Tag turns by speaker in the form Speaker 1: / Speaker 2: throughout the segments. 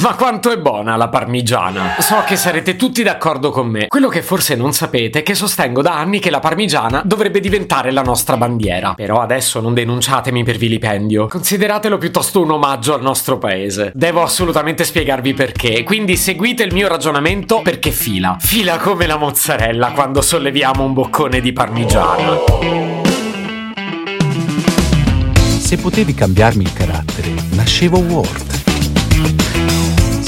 Speaker 1: Ma quanto è buona la parmigiana! So che sarete tutti d'accordo con me. Quello che forse non sapete è che sostengo da anni che la parmigiana dovrebbe diventare la nostra bandiera. Però adesso non denunciatemi per vilipendio. Consideratelo piuttosto un omaggio al nostro paese. Devo assolutamente spiegarvi perché. Quindi seguite il mio ragionamento perché fila. Fila come la mozzarella quando solleviamo un boccone di parmigiana.
Speaker 2: Se potevi cambiarmi il carattere, nascevo Ward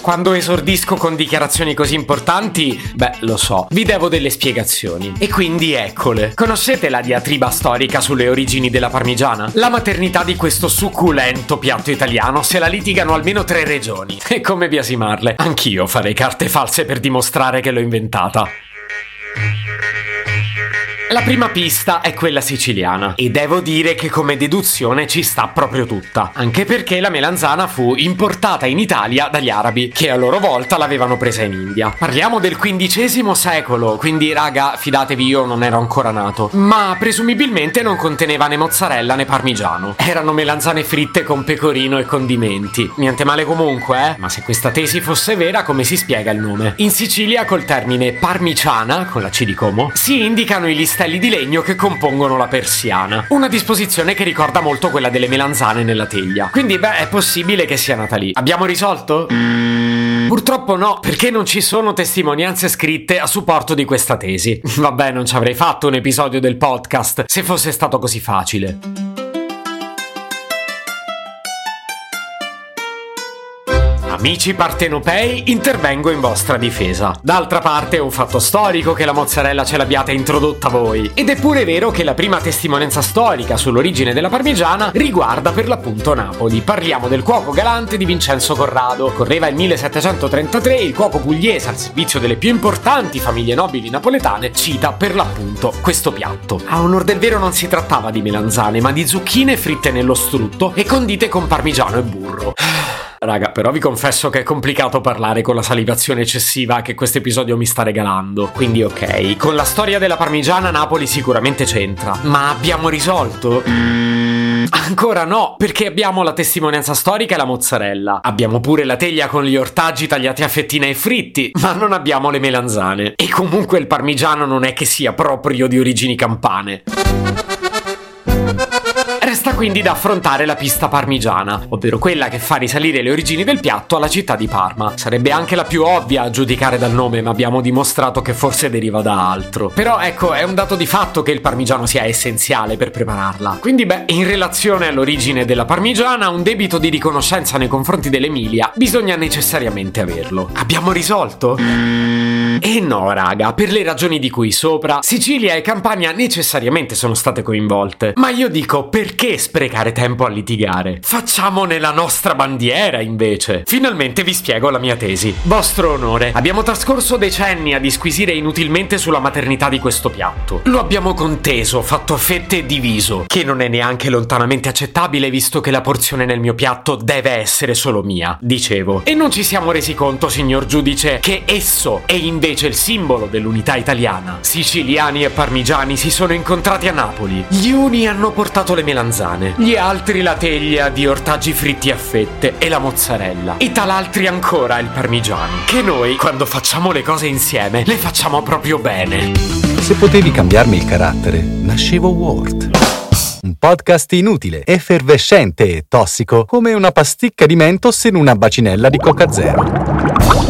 Speaker 1: Quando esordisco con dichiarazioni così importanti, beh, lo so, vi devo delle spiegazioni. E quindi eccole. Conoscete la diatriba storica sulle origini della parmigiana? La maternità di questo succulento piatto italiano se la litigano almeno tre regioni. E come biasimarle? Anch'io farei carte false per dimostrare che l'ho inventata. La prima pista è quella siciliana e devo dire che come deduzione ci sta proprio tutta, anche perché la melanzana fu importata in Italia dagli arabi, che a loro volta l'avevano presa in India. Parliamo del XV secolo, quindi raga, fidatevi io non ero ancora nato, ma presumibilmente non conteneva né mozzarella né parmigiano. Erano melanzane fritte con pecorino e condimenti. Niente male comunque, eh? Ma se questa tesi fosse vera, come si spiega il nome? In Sicilia col termine parmiciana, con la C di Como, si indicano i listelli castelli di legno che compongono la persiana. Una disposizione che ricorda molto quella delle melanzane nella teglia. Quindi, beh, è possibile che sia nata lì. Abbiamo risolto? Purtroppo no, perché non ci sono testimonianze scritte a supporto di questa tesi. Vabbè, non ci avrei fatto un episodio del podcast se fosse stato così facile. Amici partenopei, intervengo in vostra difesa. D'altra parte è un fatto storico che la mozzarella ce l'abbiate introdotta voi. Ed è pure vero che la prima testimonianza storica sull'origine della parmigiana riguarda per l'appunto Napoli. Parliamo del cuoco galante di Vincenzo Corrado. Correva il 1733 il cuoco pugliese al servizio delle più importanti famiglie nobili napoletane cita per l'appunto questo piatto. A onor del vero non si trattava di melanzane, ma di zucchine fritte nello strutto e condite con parmigiano e burro. Raga, però vi confesso che è complicato parlare con la salivazione eccessiva che questo episodio mi sta regalando. Quindi ok, con la storia della parmigiana Napoli sicuramente c'entra. Ma abbiamo risolto? Ancora no, perché abbiamo la testimonianza storica e la mozzarella. Abbiamo pure la teglia con gli ortaggi tagliati a fettine e fritti, ma non abbiamo le melanzane. E comunque il parmigiano non è che sia proprio di origini campane. Quindi da affrontare la pista parmigiana, ovvero quella che fa risalire le origini del piatto alla città di Parma. Sarebbe anche la più ovvia a giudicare dal nome, ma abbiamo dimostrato che forse deriva da altro. Però ecco, è un dato di fatto che il parmigiano sia essenziale per prepararla. Quindi beh, in relazione all'origine della parmigiana, un debito di riconoscenza nei confronti dell'Emilia bisogna necessariamente averlo. Abbiamo risolto? E no, raga, per le ragioni di cui sopra, Sicilia e Campania necessariamente sono state coinvolte. Ma io dico perché sprecare tempo a litigare? Facciamone la nostra bandiera, invece. Finalmente vi spiego la mia tesi. Vostro onore, abbiamo trascorso decenni a disquisire inutilmente sulla maternità di questo piatto. Lo abbiamo conteso, fatto fette e diviso, che non è neanche lontanamente accettabile visto che la porzione nel mio piatto deve essere solo mia, dicevo. E non ci siamo resi conto, signor giudice, che esso è invece il simbolo dell'unità italiana. Siciliani e parmigiani si sono incontrati a Napoli. Gli uni hanno portato le melanzane gli altri la teglia di ortaggi fritti a fette e la mozzarella, e talaltri ancora il parmigiano, che noi, quando facciamo le cose insieme, le facciamo proprio bene.
Speaker 2: Se potevi cambiarmi il carattere, nascevo Ward. Un podcast inutile, effervescente e tossico, come una pasticca di mentos in una bacinella di Coca Zero.